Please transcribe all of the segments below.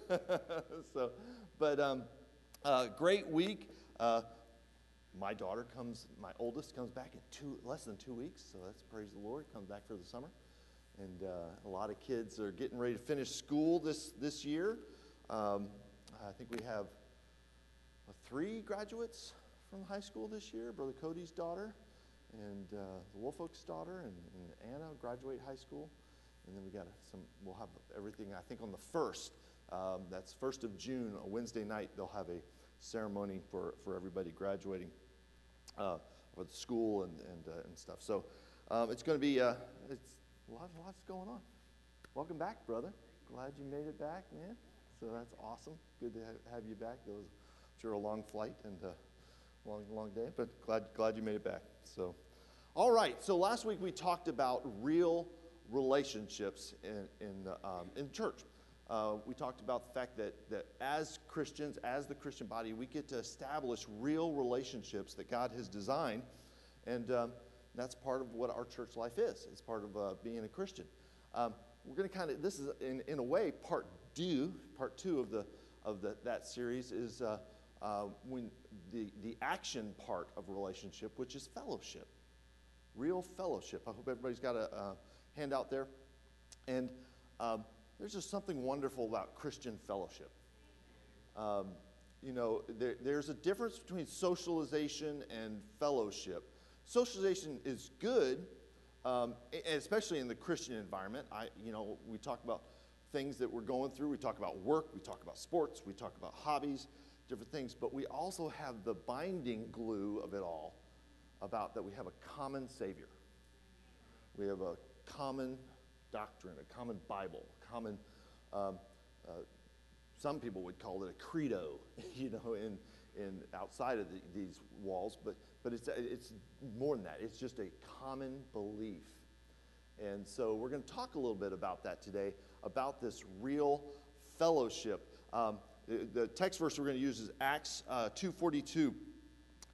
so, but um, uh, great week. Uh, my daughter comes, my oldest comes back in two, less than two weeks, so that's praise the Lord. Comes back for the summer, and uh, a lot of kids are getting ready to finish school this this year. Um, I think we have uh, three graduates from high school this year. Brother Cody's daughter, and uh, the Wolfolk's daughter, and, and Anna graduate high school, and then we got some. We'll have everything. I think on the first. Um, that's first of June, a Wednesday night. They'll have a ceremony for, for everybody graduating uh, for the school and, and, uh, and stuff. So um, it's going to be uh, it's lots, lots going on. Welcome back, brother. Glad you made it back, man. So that's awesome. Good to have, have you back. It was sure a long flight and a long, long day, but glad, glad you made it back. So, all right. So last week we talked about real relationships in, in, um, in church. Uh, we talked about the fact that, that as Christians, as the Christian body, we get to establish real relationships that God has designed. And um, that's part of what our church life is. It's part of uh, being a Christian. Um, we're going to kind of, this is in, in a way part two, part two of, the, of the, that series is uh, uh, when the, the action part of relationship, which is fellowship. Real fellowship. I hope everybody's got a, a handout there. And um, there's just something wonderful about Christian fellowship. Um, you know, there, there's a difference between socialization and fellowship. Socialization is good, um, especially in the Christian environment. I, you know, we talk about things that we're going through. We talk about work. We talk about sports. We talk about hobbies, different things. But we also have the binding glue of it all about that we have a common Savior. We have a common doctrine, a common Bible, a common, um, uh, some people would call it a credo, you know, in, in outside of the, these walls, but, but it's, it's more than that. It's just a common belief. And so we're going to talk a little bit about that today, about this real fellowship. Um, the, text verse we're going to use is Acts uh, 2.42.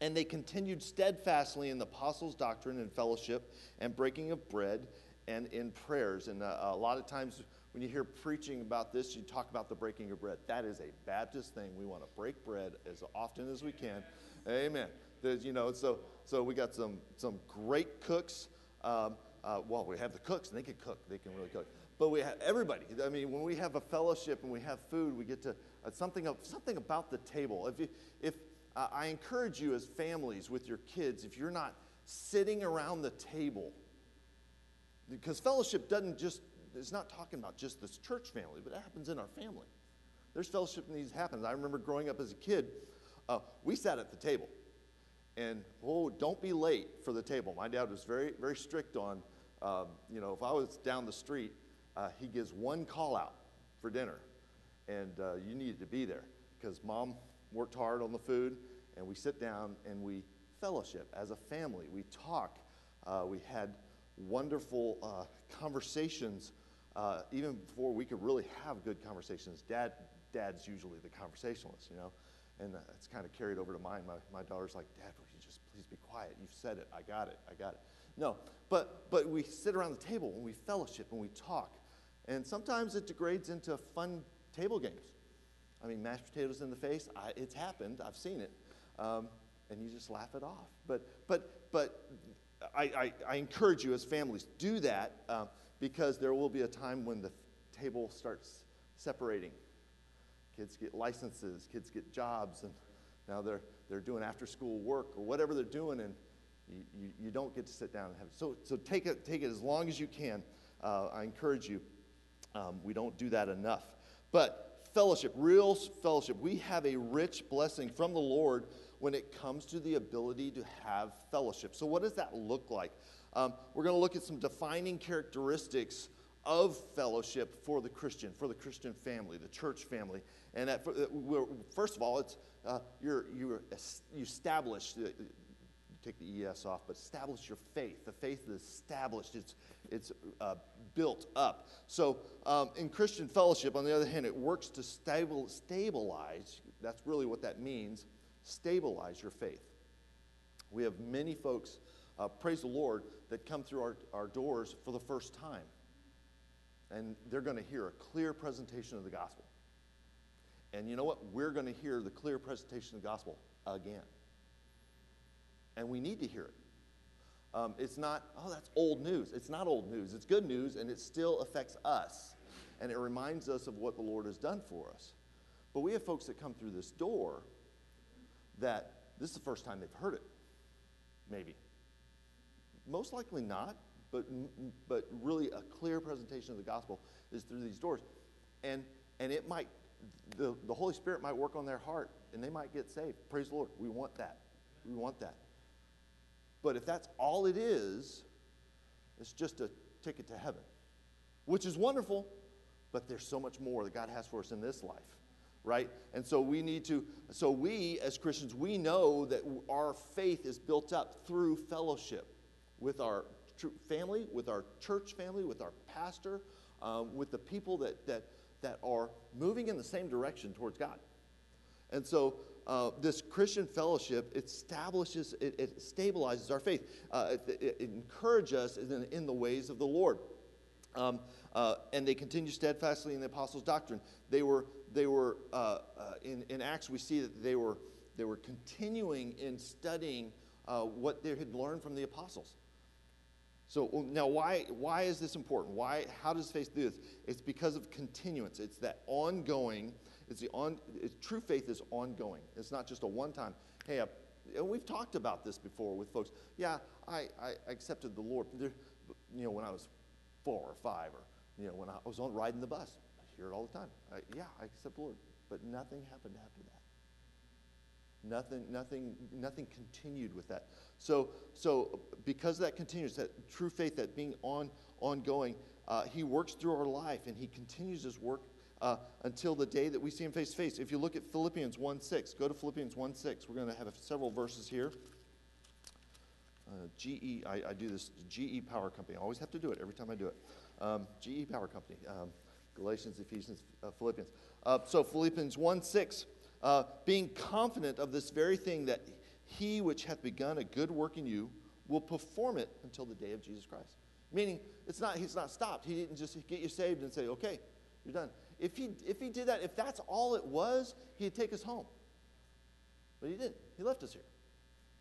And they continued steadfastly in the apostles' doctrine and fellowship and breaking of bread and in prayers. And uh, a lot of times when you hear preaching about this, you talk about the breaking of bread. That is a Baptist thing. We want to break bread as often as we can. Amen. There's, you know, so so we got some some great cooks. Um, uh, well, we have the cooks, and they can cook. They can really cook. But we have everybody. I mean, when we have a fellowship and we have food, we get to uh, something of, something about the table. If you, if uh, I encourage you as families with your kids, if you're not sitting around the table, because fellowship doesn't just it's not talking about just this church family, but it happens in our family. There's fellowship that needs to happen. I remember growing up as a kid, uh, we sat at the table. And, oh, don't be late for the table. My dad was very, very strict on, um, you know, if I was down the street, uh, he gives one call out for dinner. And uh, you needed to be there because mom worked hard on the food. And we sit down and we fellowship as a family. We talk. Uh, we had wonderful uh, conversations uh, even before we could really have good conversations. Dad, dad's usually the conversationalist, you know, and uh, it's kind of carried over to mine. My, my daughter's like, Dad, will you just please be quiet? You've said it. I got it. I got it. No, but but we sit around the table and we fellowship and we talk, and sometimes it degrades into fun table games. I mean, mashed potatoes in the face. I, it's happened. I've seen it, um, and you just laugh it off. But but but I, I, I, encourage you as families, do that uh, because there will be a time when the table starts separating. Kids get licenses, kids get jobs, and now they're, they're doing after school work or whatever they're doing, and you, you, you don't get to sit down and have it. So, so take, it, take it as long as you can. Uh, I encourage you. Um, we don't do that enough. But fellowship, real fellowship, we have a rich blessing from the Lord when it comes to the ability to have fellowship. So, what does that look like? Um, we're going to look at some defining characteristics of fellowship for the Christian, for the Christian family, the church family. And at, first of all, it's uh, you're, you're, you establish, uh, take the ES off, but establish your faith. The faith is established, it's, it's uh, built up. So um, in Christian fellowship, on the other hand, it works to stable, stabilize, that's really what that means, stabilize your faith. We have many folks, uh, praise the Lord, that come through our, our doors for the first time. And they're going to hear a clear presentation of the gospel. And you know what? We're going to hear the clear presentation of the gospel again. And we need to hear it. Um, it's not, oh, that's old news. It's not old news. It's good news, and it still affects us. And it reminds us of what the Lord has done for us. But we have folks that come through this door that this is the first time they've heard it, maybe. Most likely not, but, but really a clear presentation of the gospel is through these doors. And, and it might, the, the Holy Spirit might work on their heart and they might get saved. Praise the Lord. We want that. We want that. But if that's all it is, it's just a ticket to heaven, which is wonderful, but there's so much more that God has for us in this life, right? And so we need to, so we as Christians, we know that our faith is built up through fellowship with our family, with our church family, with our pastor, um, with the people that, that, that are moving in the same direction towards God. And so uh, this Christian fellowship establishes, it, it stabilizes our faith. Uh, it, it, encourages us in, in, the ways of the Lord. Um, uh, and they continue steadfastly in the apostles' doctrine. They were, they were uh, uh, in, in Acts, we see that they were, they were continuing in studying uh, what they had learned from the apostles. So now, why, why is this important? Why, how does faith do this? It's because of continuance. It's that ongoing it's the on, it's, true faith is ongoing. It's not just a one time, hey, I, we've talked about this before with folks. Yeah, I, I accepted the Lord. There, you know, when I was four or five, or you know, when I was on riding the bus, I hear it all the time. I, yeah, I accept the Lord, but nothing happened after that. Nothing, nothing, nothing continued with that. So, so because that continues, that true faith, that being on, ongoing, uh, He works through our life, and He continues His work uh, until the day that we see him face to face. If you look at Philippians 1 6, go to Philippians 1 6. We're going to have several verses here. Uh, GE, I, I, do this, GE Power Company. I always have to do it every time I do it. Um, GE Power Company, um, Galatians, Ephesians, uh, Philippians. Uh, so Philippians 1 6, uh, being confident of this very thing that he which hath begun a good work in you will perform it until the day of Jesus Christ. Meaning, it's not, he's not stopped. He didn't just get you saved and say, okay, you're done. If he, if he did that, if that's all it was, he'd take us home. But he didn't. He left us here.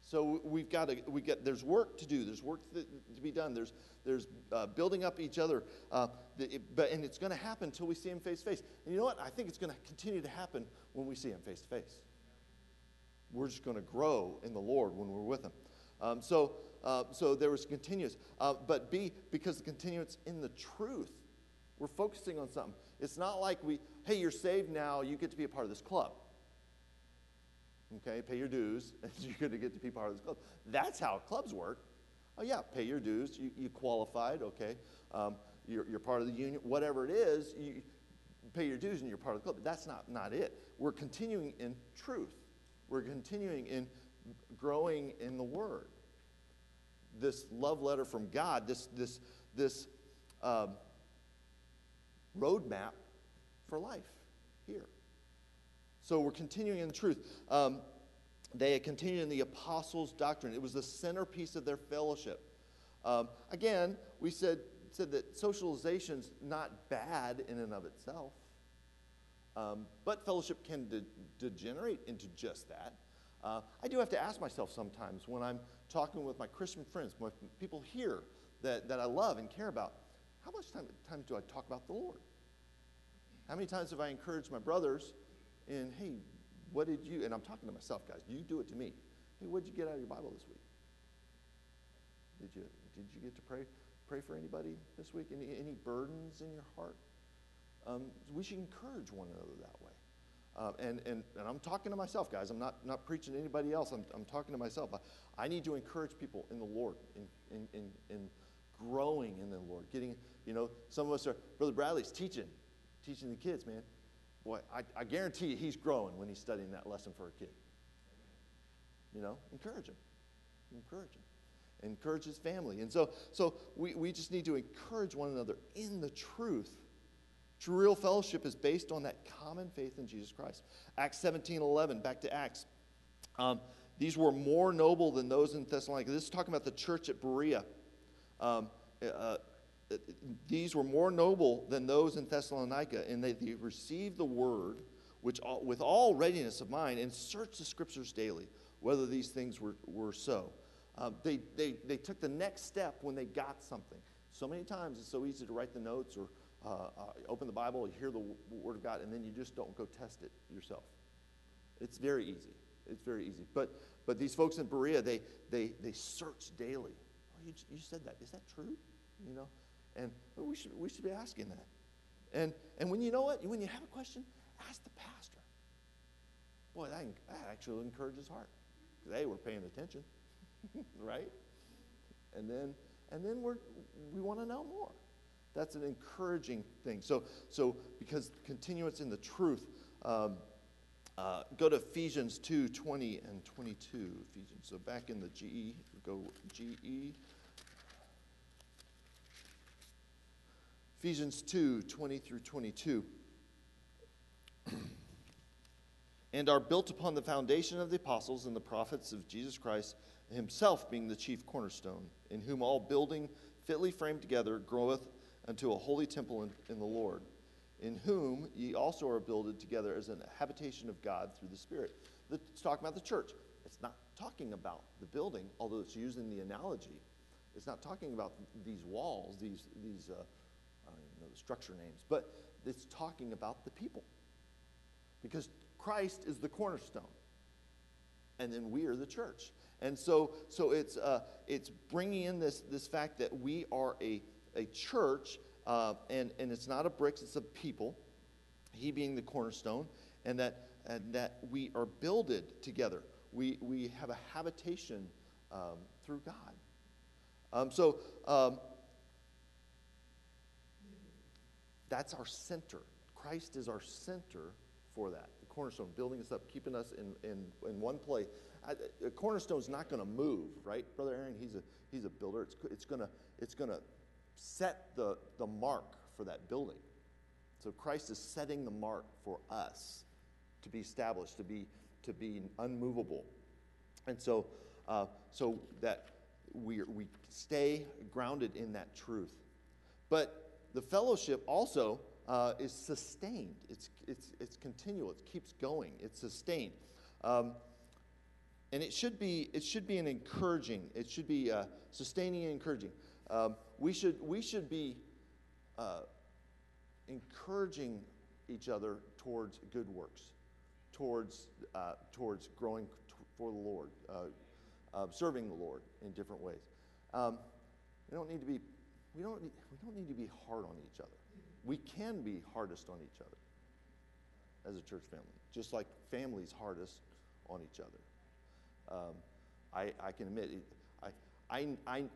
So we've got to, we get, there's work to do. There's work to, be done. There's, there's uh, building up each other. Uh, it, but, and it's going to happen until we see him face to face. And you know what? I think it's going to continue to happen when we see him face to face. We're just going to grow in the Lord when we're with him. Um, so, uh, so there was continuous. Uh, but B, because the continuance in the truth we're focusing on something. It's not like we, hey, you're saved now, you get to be a part of this club. Okay, pay your dues, and you're going to get to be part of this club. That's how clubs work. Oh, yeah, pay your dues, you, you qualified, okay. Um, you're, you're part of the union, whatever it is, you pay your dues and you're part of the club. But that's not, not it. We're continuing in truth, we're continuing in growing in the Word. This love letter from God, this, this, this um, roadmap for life here. So we're continuing in the truth. Um, they continued in the apostles' doctrine. It was the centerpiece of their fellowship. Um, again, we said, said that socialization's not bad in and of itself, um, but fellowship can de- degenerate into just that. Uh, I do have to ask myself sometimes when I'm talking with my Christian friends, my people here that, that I love and care about, how much time, times do I talk about the Lord? How many times have I encouraged my brothers in, hey, what did you, and I'm talking to myself, guys, you do it to me. Hey, what did you get out of your Bible this week? Did you, did you get to pray, pray for anybody this week? Any, any burdens in your heart? Um, we should encourage one another that way. Uh, and, and, and I'm talking to myself, guys. I'm not, not preaching to anybody else. I'm, I'm talking to myself. I, I need to encourage people in the Lord, in, in, in, in growing in the Lord. Getting, you know, some of us are, Brother Bradley's teaching teaching the kids, man, boy, I, I guarantee you he's growing when he's studying that lesson for a kid. You know, encourage him. Encourage him. Encourage his family. And so, so we, we just need to encourage one another in the truth. True real fellowship is based on that common faith in Jesus Christ. Acts 17 11, back to Acts. Um, these were more noble than those in Thessalonica. This is talking about the church at Berea. Um, uh, these were more noble than those in Thessalonica, and they, received the word which all, with all readiness of mind, and searched the scriptures daily, whether these things were, were so. Um, they, they, they took the next step when they got something. So many times it's so easy to write the notes or uh, uh, open the Bible, hear the Word of God, and then you just don't go test it yourself. It's very easy. It's very easy. But, but these folks in Berea, they, they, they search daily. You, you said that. Is that true? You know? And we should, we should be asking that. And, and when you know what, when you have a question, ask the pastor. Boy, that, that actually encourages heart. They were paying attention, right? And then, and then we're, we want to know more. That's an encouraging thing. So, so because continuance in the truth, um, uh, go to Ephesians 2 20 and 22. Ephesians. So back in the GE, go GE. Ephesians 2 20 through 22. and are built upon the foundation of the apostles and the prophets of Jesus Christ, himself being the chief cornerstone, in whom all building fitly framed together groweth unto a holy temple in, in the Lord, in whom ye also are builded together as an habitation of God through the Spirit. It's talking about the church. It's not talking about the building, although it's using the analogy. It's not talking about these walls, these, these uh, I don't even know the structure names, but it's talking about the people. Because Christ is the cornerstone, and then we are the church. And so, so it's, uh, it's bringing in this, this fact that we are a a church, uh, and, and it's not a bricks, it's a people, he being the cornerstone, and that, and that we are builded together. We, we have a habitation um, through God. Um, so um, that's our center. Christ is our center for that. The cornerstone, building us up, keeping us in, in, in one place. A cornerstone is not going to move, right, Brother Aaron? He's a, he's a builder. It's, it's going to it's gonna set the, the mark for that building. So Christ is setting the mark for us to be established, to be, to be unmovable. And so, uh, so that we, we stay grounded in that truth. But the fellowship also uh, is sustained. It's, it's, it's continual. It keeps going. It's sustained. Um, and it should be it should be an encouraging. It should be uh, sustaining and encouraging. Um, we, should, we should be uh, encouraging each other towards good works, towards, uh, towards growing for the Lord, uh, serving the Lord in different ways. Um, we don't need to be we don't need, we don't need to be hard on each other. We can be hardest on each other as a church family, just like families hardest on each other. Um, I, I can admit, I, I, I'm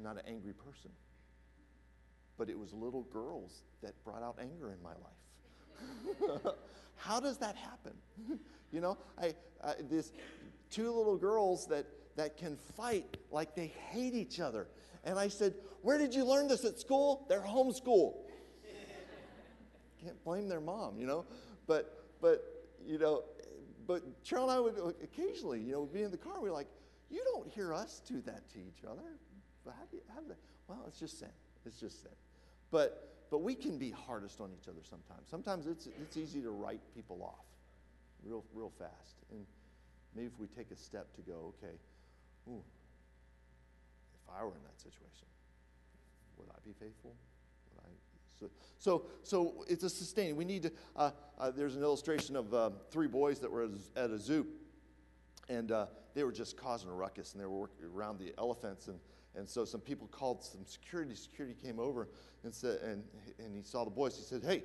not an angry person. But it was little girls that brought out anger in my life. How does that happen? you know, I, I, this two little girls that, that can fight like they hate each other. And I said, Where did you learn this at school? They're homeschool. Can't blame their mom, you know. But, but you know, but Cheryl and I would occasionally, you know, be in the car, we're like, You don't hear us do that to each other. But how do you have that? Well, it's just sin. It's just sin. But, but we can be hardest on each other sometimes. Sometimes it's, it's easy to write people off real, real fast. And maybe if we take a step to go, okay, ooh, I were in that situation, would I be faithful? Would I? So, so, so it's a sustaining. We need to, uh, uh, there's an illustration of uh, three boys that were at a zoo, and uh, they were just causing a ruckus, and they were working around the elephants, and and so some people called some security. Security came over and said, and, and he saw the boys. He said, Hey,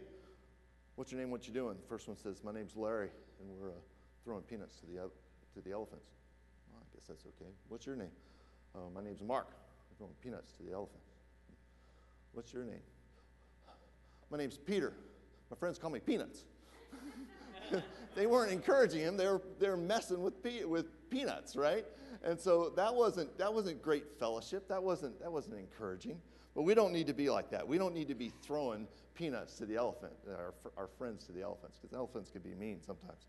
what's your name? What you doing? The first one says, My name's Larry, and we're uh, throwing peanuts to the, uh, to the elephants. Well, I guess that's okay. What's your name? Uh, my name's Mark. We're peanuts to the elephant. What's your name? My name's Peter. My friends call me Peanuts. they weren't encouraging him. They were, they were messing with, pe- with peanuts, right? And so that wasn't, that wasn't great fellowship. That wasn't, that wasn't encouraging. But we don't need to be like that. We don't need to be throwing peanuts to the elephant, our, our friends to the elephants, because elephants can be mean sometimes.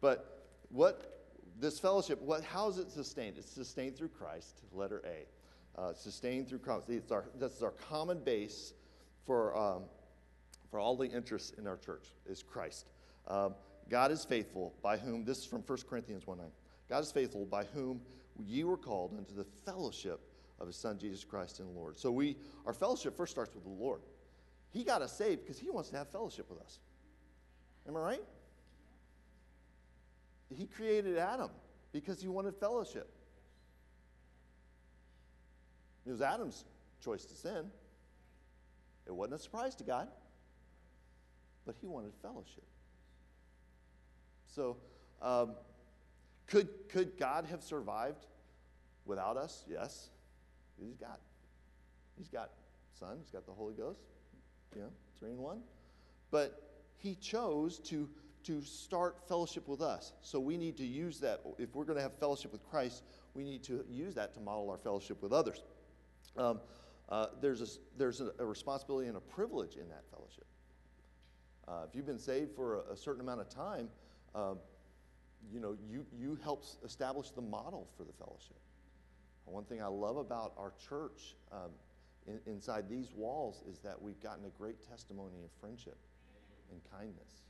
But what this fellowship, what, how is it sustained? It's sustained through Christ, letter A. Uh, sustained through Christ. It's our, this is our common base for, um, for all the interests in our church, is Christ. Um, God is faithful, by whom, this is from 1 Corinthians 1 9. God is faithful, by whom ye were called unto the fellowship of his Son, Jesus Christ in the Lord. So we, our fellowship first starts with the Lord. He got us saved because he wants to have fellowship with us. Am I right? He created Adam because he wanted fellowship. It was Adam's choice to sin. It wasn't a surprise to God, but he wanted fellowship. So, um, could, could God have survived without us? Yes. He's got. He's got Son, he's got the Holy Ghost, know, three in one. But he chose to, to start fellowship with us. So we need to use that. If we're going to have fellowship with Christ, we need to use that to model our fellowship with others. Um, uh, there's a, there's a, a, responsibility and a privilege in that fellowship. Uh, if you've been saved for a, a certain amount of time, um, you know, you, you help establish the model for the fellowship. One thing I love about our church um, in, inside these walls is that we've gotten a great testimony of friendship and kindness.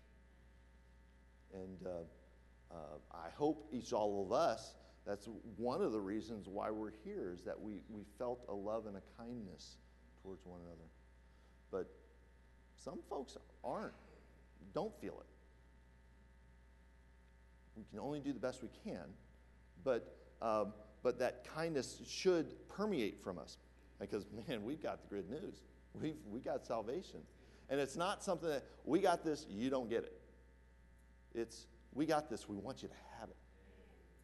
And uh, uh, I hope each all of us, that's one of the reasons why we're here, is that we, we felt a love and a kindness towards one another. But some folks aren't, don't feel it. We can only do the best we can, but, um, but that kindness should permeate from us. Because, man, we've got the good news. We've, we got salvation. And it's not something that we got this, you don't get it. It's we got this, we want you to have it.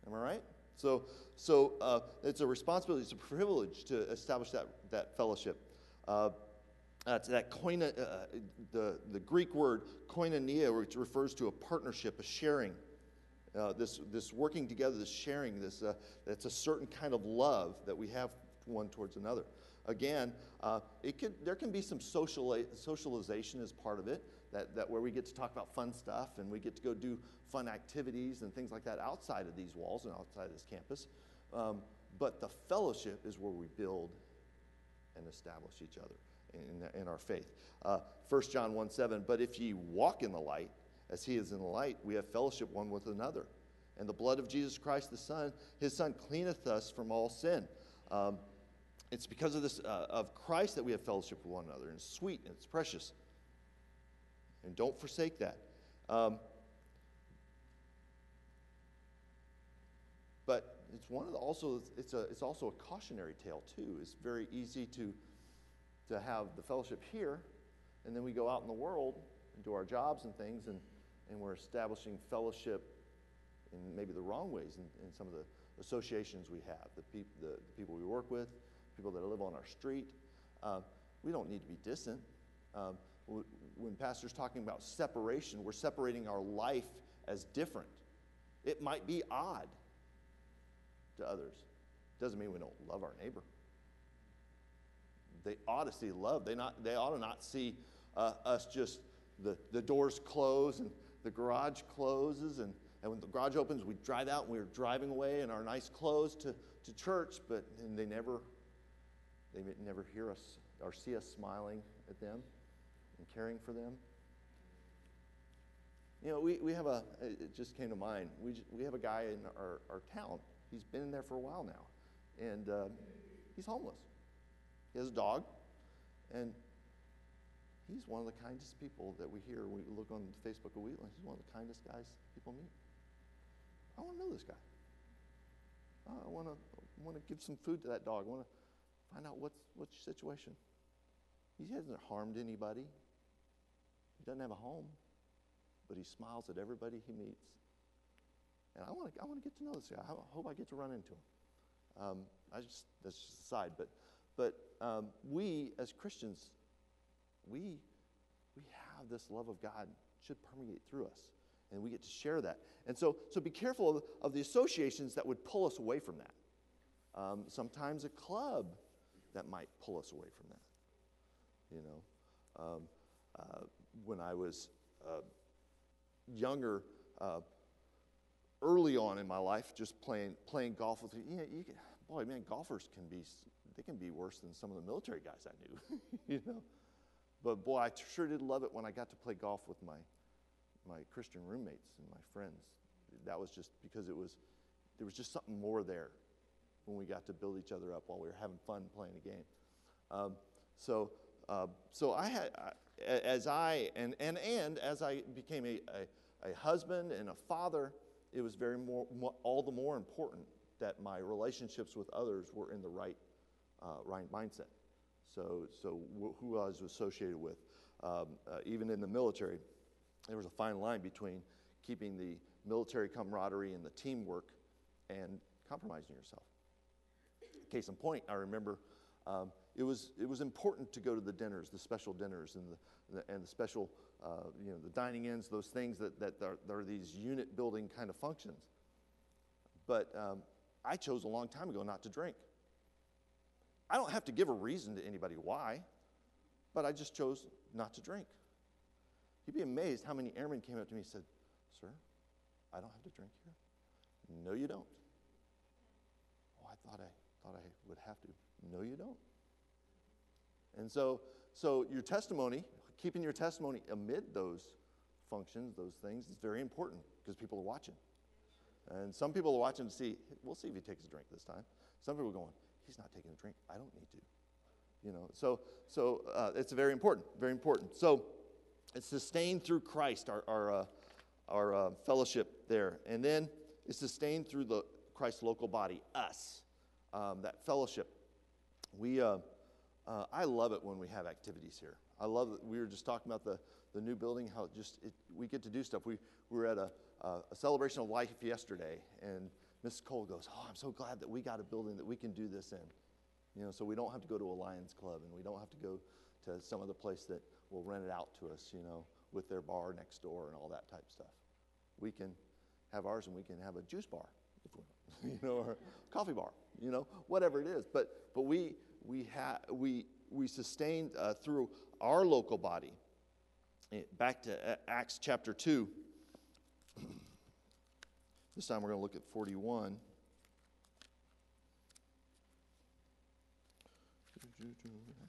Am I right? So, so uh, it's a responsibility, it's a privilege to establish that, that fellowship. Uh, uh, that koina, uh, the, the Greek word koinonia, which refers to a partnership, a sharing. Uh, this, this working together, this sharing, this, uh, that's a certain kind of love that we have one towards another. Again, uh, it could, there can be some social, socialization as part of it, that, that where we get to talk about fun stuff and we get to go do fun activities and things like that outside of these walls and outside of this campus. Um, but the fellowship is where we build and establish each other in, in our faith. Uh, 1 John 1 7, but if ye walk in the light, as he is in the light, we have fellowship one with another. And the blood of Jesus Christ, the Son, his Son, cleaneth us from all sin. Um, it's because of this uh, of Christ that we have fellowship with one another, and it's sweet and it's precious. And don't forsake that. Um, but it's one of the also it's a it's also a cautionary tale too. It's very easy to to have the fellowship here, and then we go out in the world and do our jobs and things, and and we're establishing fellowship in maybe the wrong ways in, in some of the associations we have, the, peop- the, the, people we work with, people that live on our street. Uh, we don't need to be distant. Um, when pastor's talking about separation, we're separating our life as different. It might be odd to others. Doesn't mean we don't love our neighbor. They ought to see love. They, not, they ought to not see uh, us just the, the doors close and the garage closes, and, and when the garage opens, we drive out and we're driving away in our nice clothes to, to church, but and they never they never hear us or see us smiling at them and caring for them. You know, we, we have a, it just came to mind, we, we have a guy in our, our town. He's been in there for a while now, and uh, he's homeless. He has a dog, and he's one of the kindest people that we hear. We look on Facebook of Wheatland. He's one of the kindest guys people meet. I want to know this guy. I want to want to give some food to that dog. I want to find out what's what's your situation. He hasn't harmed anybody. He doesn't have a home, but he smiles at everybody he meets. And I want to I want to get to know this guy. I hope I get to run into him. Um, I just that's just a side, but but um, we as Christians we, we have this love of God should permeate through us. And we get to share that. And so, so be careful of, of the associations that would pull us away from that. Um, sometimes a club that might pull us away from that. You know, um, uh, when I was uh, younger, uh, early on in my life, just playing playing golf with you know, you can, boy, man, golfers can be they can be worse than some of the military guys I knew. you know, but boy, I sure did love it when I got to play golf with my, my Christian roommates and my friends. That was just because it was, there was just something more there when we got to build each other up while we were having fun playing a game. Um, so, uh, so I had, as I, and, and, and as I became a, a, a husband and a father, it was very more, all the more important that my relationships with others were in the right, uh, right mindset. So, so who I was associated with, um, uh, even in the military, there was a fine line between keeping the military camaraderie and the teamwork and compromising yourself. Case in point, I remember um, it, was, it was important to go to the dinners, the special dinners, and the, and the special, uh, you know, the dining ins, those things that, that are, that are these unit building kind of functions. But um, I chose a long time ago not to drink. I don't have to give a reason to anybody why, but I just chose not to drink. You'd be amazed how many airmen came up to me and said, Sir, I don't have to drink here. No, you don't. Oh, I thought I thought I would have to. No, you don't. And so, so your testimony, keeping your testimony amid those functions, those things, is very important because people are watching. And some people are watching to see, we'll see if he takes a drink this time. Some people are going, he's not taking a drink. I don't need to. You know, so, so uh, it's very important, very important. So it's sustained through Christ, our, our, uh, our uh, fellowship there. And then it's sustained through the Christ's local body, us, um, that fellowship. We, uh, uh, I love it when we have activities here. I love it. We were just talking about the, the new building, how just it, we get to do stuff. We, we were at a, a celebration of life yesterday, and Mrs. Cole goes, Oh, I'm so glad that we got a building that we can do this in. You know, so we don't have to go to a Lions Club and we don't have to go to some other place that will rent it out to us, you know, with their bar next door and all that type stuff. We can have ours and we can have a juice bar, if we, you know, or coffee bar, you know, whatever it is. But, but we, we, ha- we, we sustained uh, through our local body. Eh, back to Acts chapter 2. This time we're going to look at 41.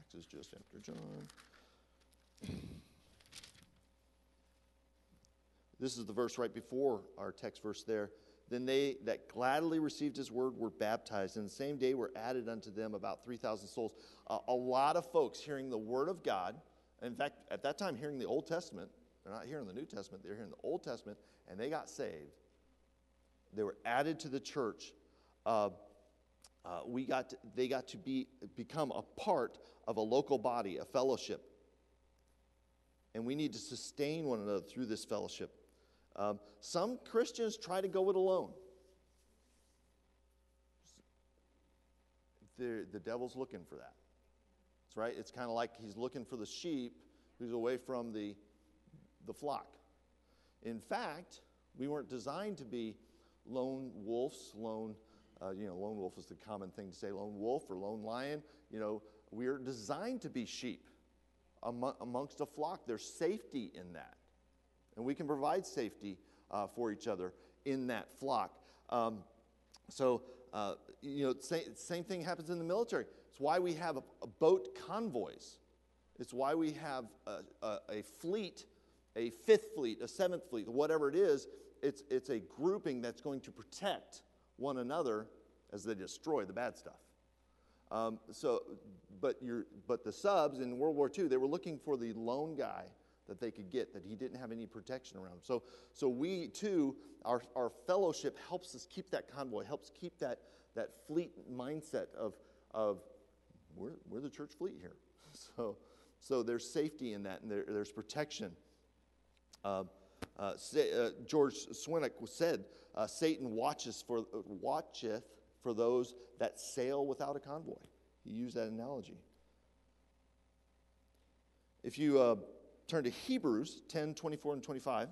Acts is just after John. This is the verse right before our text verse there. Then they that gladly received his word were baptized, and the same day were added unto them about 3,000 souls. Uh, a lot of folks hearing the word of God, in fact, at that time, hearing the Old Testament, they're not hearing the New Testament, they're hearing the Old Testament, and they got saved. They were added to the church. Uh, uh, we got to, they got to be, become a part of a local body, a fellowship. And we need to sustain one another through this fellowship. Um, some Christians try to go it alone. The, the devil's looking for that. That's right. It's kind of like he's looking for the sheep who's away from the, the flock. In fact, we weren't designed to be lone wolves, lone, uh, you know, lone wolf is the common thing to say, lone wolf or lone lion. You know, we're designed to be sheep amongst a flock. There's safety in that. And we can provide safety uh, for each other in that flock. Um, so, uh, you know, same, same thing happens in the military. It's why we have a, a boat convoys. It's why we have a, a, a fleet, a fifth fleet, a seventh fleet, whatever it is, it's, it's a grouping that's going to protect one another as they destroy the bad stuff. Um, so, but, you but the subs in World War II, they were looking for the lone guy that they could get, that he didn't have any protection around him. So, so we too, our, our fellowship helps us keep that convoy, helps keep that, that fleet mindset of, of we're, we're the church fleet here. So, so there's safety in that, and there, there's protection. Uh, uh, uh, George Swinnock said, uh, Satan watches for, watcheth for those that sail without a convoy. He used that analogy. If you uh, turn to Hebrews 10 24 and 25.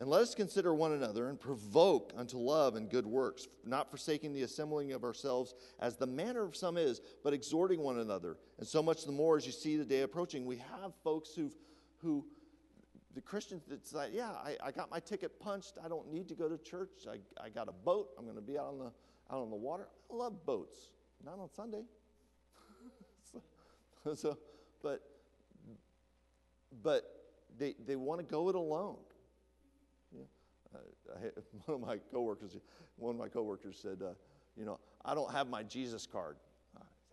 And let us consider one another and provoke unto love and good works, not forsaking the assembling of ourselves as the manner of some is, but exhorting one another. And so much the more as you see the day approaching. We have folks who've, who, the Christians that's like, yeah, I, I got my ticket punched. I don't need to go to church. I, I got a boat. I'm going to be out on, the, out on the water. I love boats. Not on Sunday. so, but, but they, they want to go it alone. You know, uh, I, one of my coworkers, one of my coworkers said, uh, you know, I don't have my Jesus card.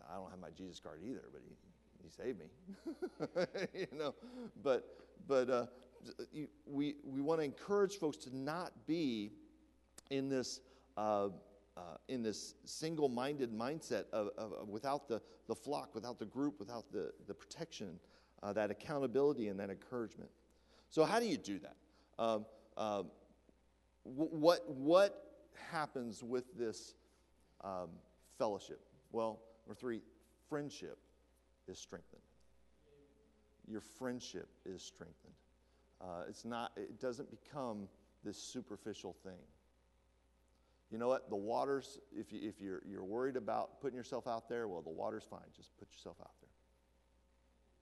I don't have my Jesus card either, but he, he saved me. you know, but but uh, we we want to encourage folks to not be in this. Uh, in this single-minded mindset of, of, of, without the, the flock, without the group, without the, the protection, uh, that accountability and that encouragement. So how do you do that? Um, um, what, what happens with this um, fellowship? Well, number three, friendship is strengthened. Your friendship is strengthened. Uh, it's not, it doesn't become this superficial thing. You know what? The waters, if, you, if you're, you're worried about putting yourself out there, well, the water's fine. Just put yourself out there.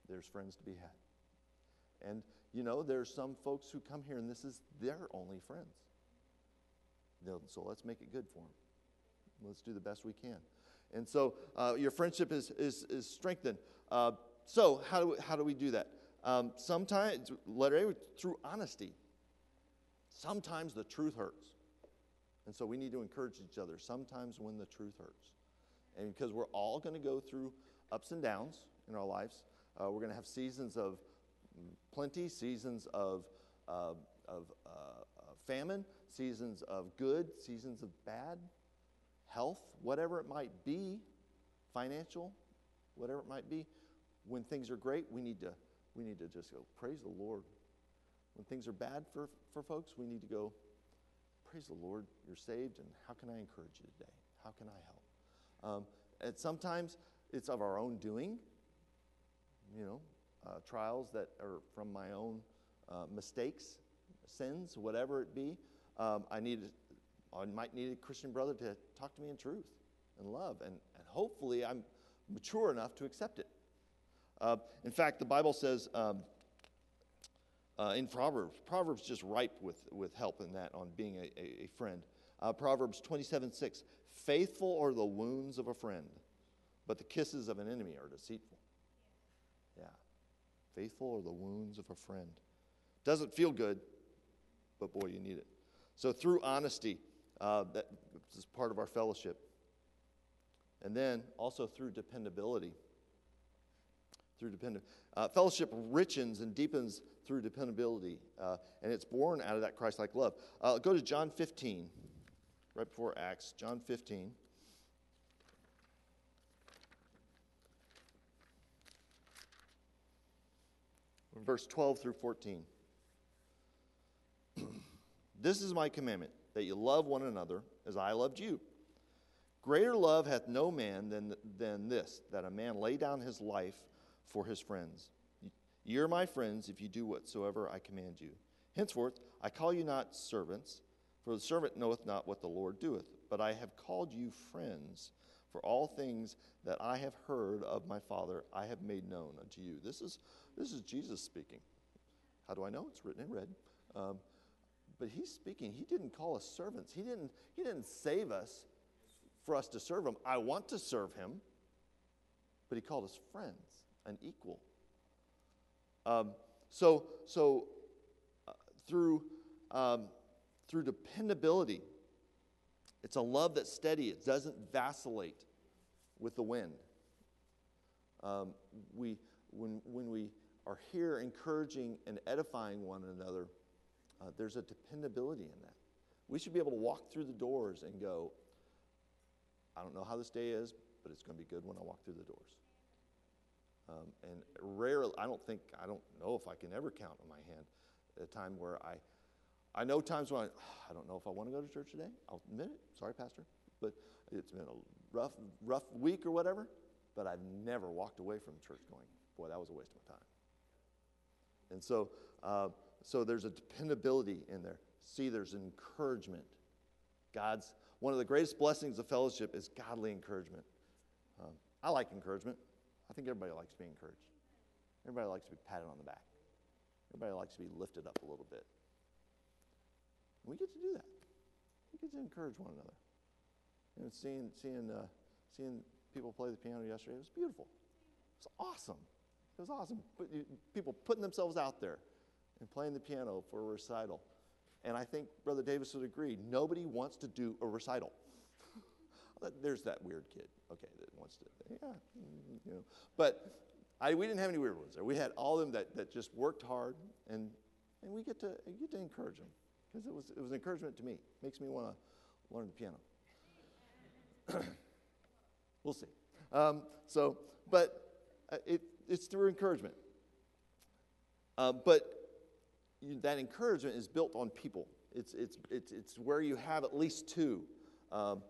There's friends to be had. And, you know, there's some folks who come here and this is their only friends. So let's make it good for them. Let's do the best we can. And so uh, your friendship is, is, is strengthened. Uh, so, how do, we, how do we do that? Um, sometimes, letter A, through honesty. Sometimes the truth hurts. And so we need to encourage each other sometimes when the truth hurts. And because we're all going to go through ups and downs in our lives, uh, we're going to have seasons of plenty, seasons of, uh, of uh, famine, seasons of good, seasons of bad health, whatever it might be, financial, whatever it might be. When things are great, we need to, we need to just go, praise the Lord. When things are bad for, for folks, we need to go, praise the Lord, you're saved, and how can I encourage you today? How can I help? Um, and sometimes it's of our own doing, you know, uh, trials that are from my own uh, mistakes, sins, whatever it be. Um, I need I might need a Christian brother to talk to me in truth and love, and, and hopefully I'm mature enough to accept it. Uh, in fact, the Bible says um, uh, in Proverbs, Proverbs just ripe with, with help in that on being a, a, a friend. Uh, Proverbs 27 6 Faithful are the wounds of a friend, but the kisses of an enemy are deceitful. Yeah. Faithful are the wounds of a friend. Doesn't feel good, but boy, you need it. So, through honesty, uh, that is part of our fellowship. And then also through dependability. Through dependent uh, fellowship richens and deepens through dependability, uh, and it's born out of that Christ-like love. Uh, go to John 15, right before Acts. John 15. Verse 12 through 14. this is my commandment that you love one another as I loved you. Greater love hath no man than, than this, that a man lay down his life for his friends. Ye are my friends if you do whatsoever I command you. Henceforth, I call you not servants, for the servant knoweth not what the Lord doeth, but I have called you friends. For all things that I have heard of my Father, I have made known unto you. This is, this is Jesus speaking. How do I know? It's written in red. Um, but he's speaking. He didn't call us servants. He didn't, he didn't save us for us to serve him. I want to serve him, but he called us friends, an equal. Um, so, so uh, through, um, through dependability, it's a love that's steady. It doesn't vacillate with the wind. Um, we, when, when we are here encouraging and edifying one another, uh, there's a dependability in that. We should be able to walk through the doors and go, I don't know how this day is, but it's going to be good when I walk through the doors. Um, and rarely, I don't think, I don't know if I can ever count on my hand a time where I, I know times when I, I don't know if I want to go to church today. I'll admit it. Sorry, Pastor. But it's been a rough, rough week or whatever. But I've never walked away from church going, boy, that was a waste of my time. And so, uh, so there's a dependability in there. See, there's encouragement. God's one of the greatest blessings of fellowship is godly encouragement. Um, I like encouragement. I think everybody likes being encouraged. Everybody likes to be patted on the back. Everybody likes to be lifted up a little bit. we get to do that. We get to encourage one another. And seeing, seeing, uh, seeing people play the piano yesterday, it was beautiful. It was awesome. It was awesome. People putting themselves out there and playing the piano for a recital. And I think Brother Davis would agree nobody wants to do a recital. There's that weird kid, okay, that wants to, yeah, you know. But I, we didn't have any weird ones there. We had all of them that, that just worked hard, and, and we get to, get to encourage them because it was, it was an encouragement to me. Makes me want to learn the piano. we'll see. Um, so, but uh, it, it's through encouragement. Uh, but you, that encouragement is built on people. It's, it's, it's, it's where you have at least two. Um,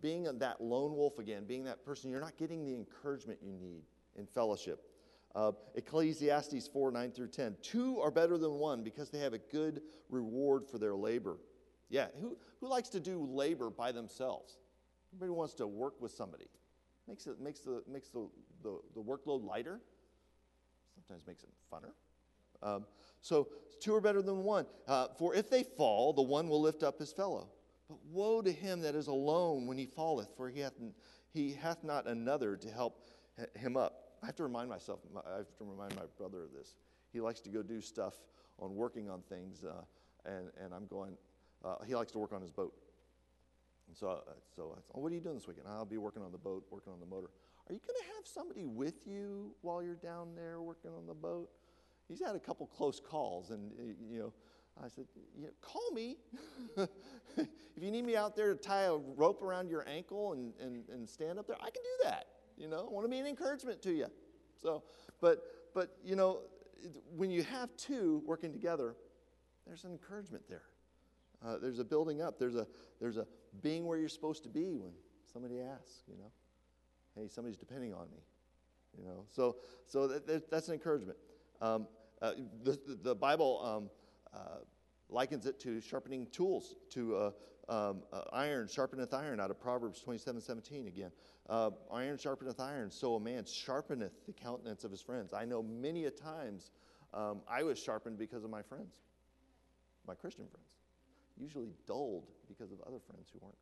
being that lone wolf again, being that person, you're not getting the encouragement you need in fellowship. Uh, Ecclesiastes 4 9 through 10. Two are better than one because they have a good reward for their labor. Yeah, who, who likes to do labor by themselves? Everybody wants to work with somebody. Makes, it, makes, the, makes the, the, the workload lighter, sometimes makes it funner. Um, so two are better than one. Uh, for if they fall, the one will lift up his fellow. But woe to him that is alone when he falleth, for he hath, he hath not another to help him up. I have to remind myself, I have to remind my brother of this. He likes to go do stuff on working on things, uh, and, and I'm going, uh, he likes to work on his boat. And so, uh, so I thought, oh, what are you doing this weekend? I'll be working on the boat, working on the motor. Are you going to have somebody with you while you're down there working on the boat? He's had a couple close calls, and, you know, I said, yeah, call me. if you need me out there to tie a rope around your ankle and, and, and stand up there, I can do that. You know, I want to be an encouragement to you. So, but, but, you know, when you have two working together, there's an encouragement there. Uh, there's a building up. There's a, there's a being where you're supposed to be when somebody asks, you know, hey, somebody's depending on me. You know, so, so that, that's an encouragement. Um, uh, the, the Bible um, likens it to sharpening tools, to uh, um, uh, iron sharpeneth iron, out of Proverbs 27 17 again. Uh, iron sharpeneth iron, so a man sharpeneth the countenance of his friends. I know many a times um, I was sharpened because of my friends, my Christian friends. Usually dulled because of other friends who weren't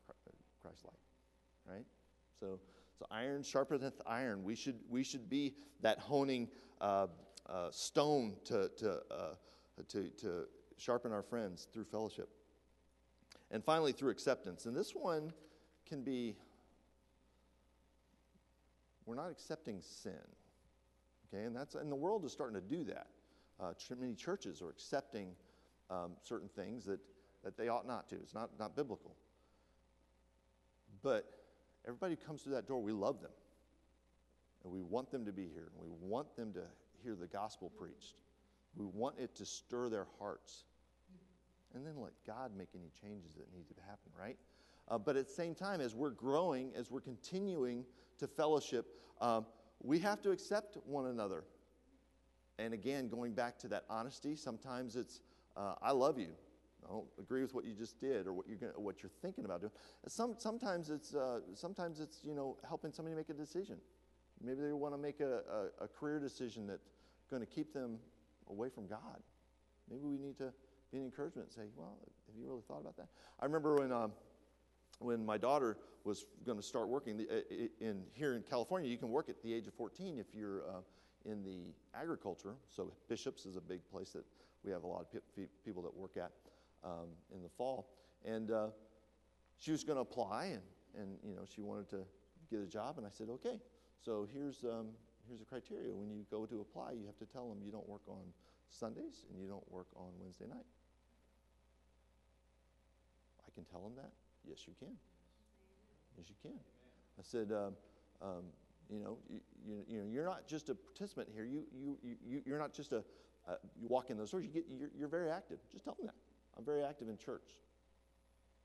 Christ like, right? So, so iron sharpeneth iron. We should, we should be that honing uh, uh, stone to, to, uh, to, to sharpen our friends through fellowship. And finally, through acceptance. And this one can be we're not accepting sin. Okay, and that's and the world is starting to do that. Uh, many churches are accepting um, certain things that, that they ought not to. It's not, not biblical. But everybody who comes through that door, we love them. And we want them to be here. And we want them to hear the gospel preached. We want it to stir their hearts. And then let God make any changes that need to happen, right? Uh, but at the same time, as we're growing, as we're continuing to fellowship, um, we have to accept one another. And again, going back to that honesty, sometimes it's, uh, I love you. I don't agree with what you just did or what you're, gonna, what you're thinking about doing. Some, sometimes, it's, uh, sometimes it's, you know, helping somebody make a decision. Maybe they want to make a, a, a career decision that's going to keep them away from God. Maybe we need to be an encouragement and say, well, have you really thought about that? I remember when, um, when my daughter was going to start working uh, in, here in California, you can work at the age of 14 if you're uh, in the agriculture. So Bishops is a big place that we have a lot of pe- people that work at um, in the fall. And uh, she was going to apply, and, and you know she wanted to get a job, and I said, okay. So here's um, here's the criteria. When you go to apply, you have to tell them you don't work on Sundays and you don't work on Wednesday night. I can tell them that. Yes, you can. Yes, you can. I said, um, um, you know, you, you, you, know, you're not just a participant here. You, you, you, you're not just a, you walk in those doors. You get, you're, you're very active. Just tell them that. I'm very active in church,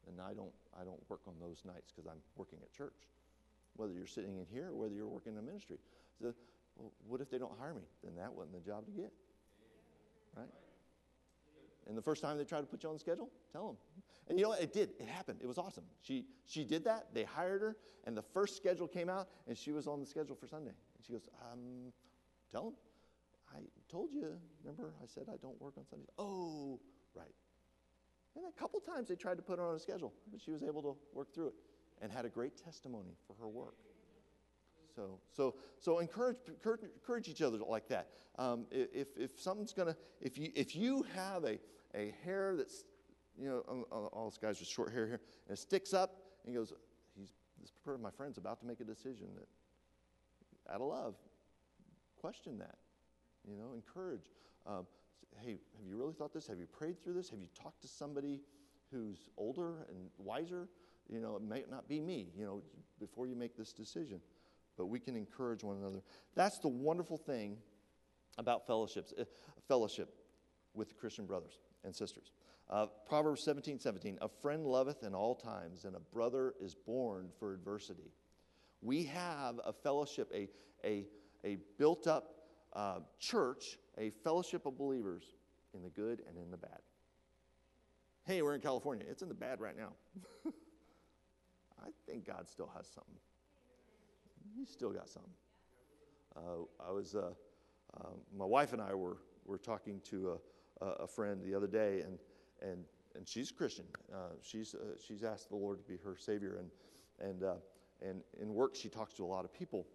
and I don't, I don't work on those nights because I'm working at church. Whether you're sitting in here or whether you're working in a ministry. So, well, what if they don't hire me? Then that wasn't the job to get, right? And the first time they tried to put you on the schedule, tell them. And you know what? It did. It happened. It was awesome. She, she did that. They hired her, and the first schedule came out, and she was on the schedule for Sunday. And she goes, um, tell them. I told you. Remember, I said I don't work on Sundays. Oh, right. And a couple times they tried to put her on a schedule, but she was able to work through it and had a great testimony for her work. So, so, so encourage, encourage, each other like that. Um, if, if something's gonna, if you, if you have a, a hair that's, you know, all- all all those guys with short hair here, and it sticks up, and he goes, he's, this my friend's about to make a decision that, out of love, question that. You know, encourage. Um, hey, have you really thought this? Have you prayed through this? Have you talked to somebody who's older and wiser? You know, it may not be me, you know, before you make this decision. But we can encourage one another. That's the wonderful thing about fellowships, uh, fellowship with Christian brothers and sisters. Uh, Proverbs 17 17, a friend loveth in all times, and a brother is born for adversity. We have a fellowship, a, a, a built up uh, church, a fellowship of believers in the good and in the bad. Hey, we're in California. It's in the bad right now. I think God still has something. He's still got something. Uh, I was, uh, um, my wife and I were, were talking to a, a a friend the other day, and, and, and she's Christian. Uh, she's, uh, she's asked the Lord to be her Savior, and, and, uh, and in work, she talks to a lot of people.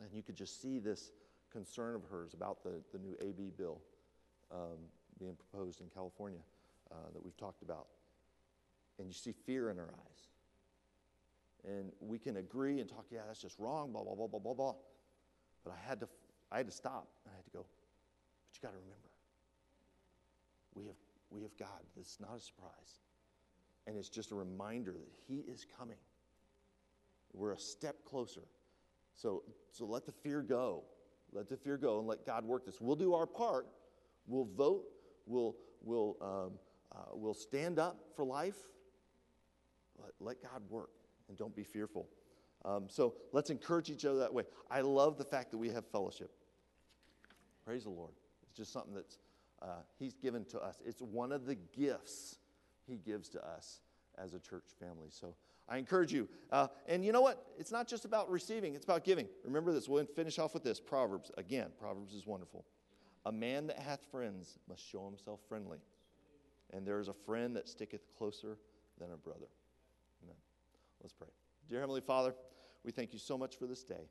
And you could just see this concern of hers about the, the new AB bill um, being proposed in California uh, that we've talked about. And you see fear in her eyes. And we can agree and talk, yeah, that's just wrong, blah, blah, blah, blah, blah, blah. But I had to, I had to stop and I had to go, but you got to remember, we have, we have God. This is not a surprise. And it's just a reminder that He is coming. We're a step closer. So, so let the fear go. Let the fear go and let God work this. We'll do our part. We'll vote. We'll, we'll, um, uh, we'll stand up for life. Let, let God work and don't be fearful. Um, so let's encourage each other that way. I love the fact that we have fellowship. Praise the Lord. It's just something that's uh, He's given to us. It's one of the gifts He gives to us as a church family. So I encourage you. Uh, and you know what? It's not just about receiving, it's about giving. Remember this. We'll finish off with this Proverbs. Again, Proverbs is wonderful. A man that hath friends must show himself friendly. And there is a friend that sticketh closer than a brother. Let's pray. Dear Heavenly Father, we thank you so much for this day.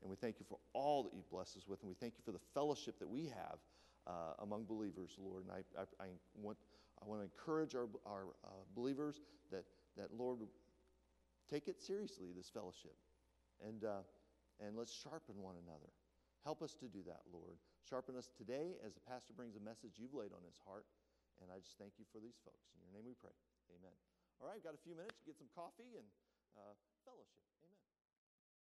And we thank you for all that you bless us with. And we thank you for the fellowship that we have uh, among believers, Lord. And I, I, I, want, I want to encourage our, our uh, believers that, that, Lord, take it seriously, this fellowship. And, uh, and let's sharpen one another. Help us to do that, Lord. Sharpen us today as the pastor brings a message you've laid on his heart. And I just thank you for these folks. In your name we pray. Amen. All right, We've got a few minutes get some coffee and uh, fellowship.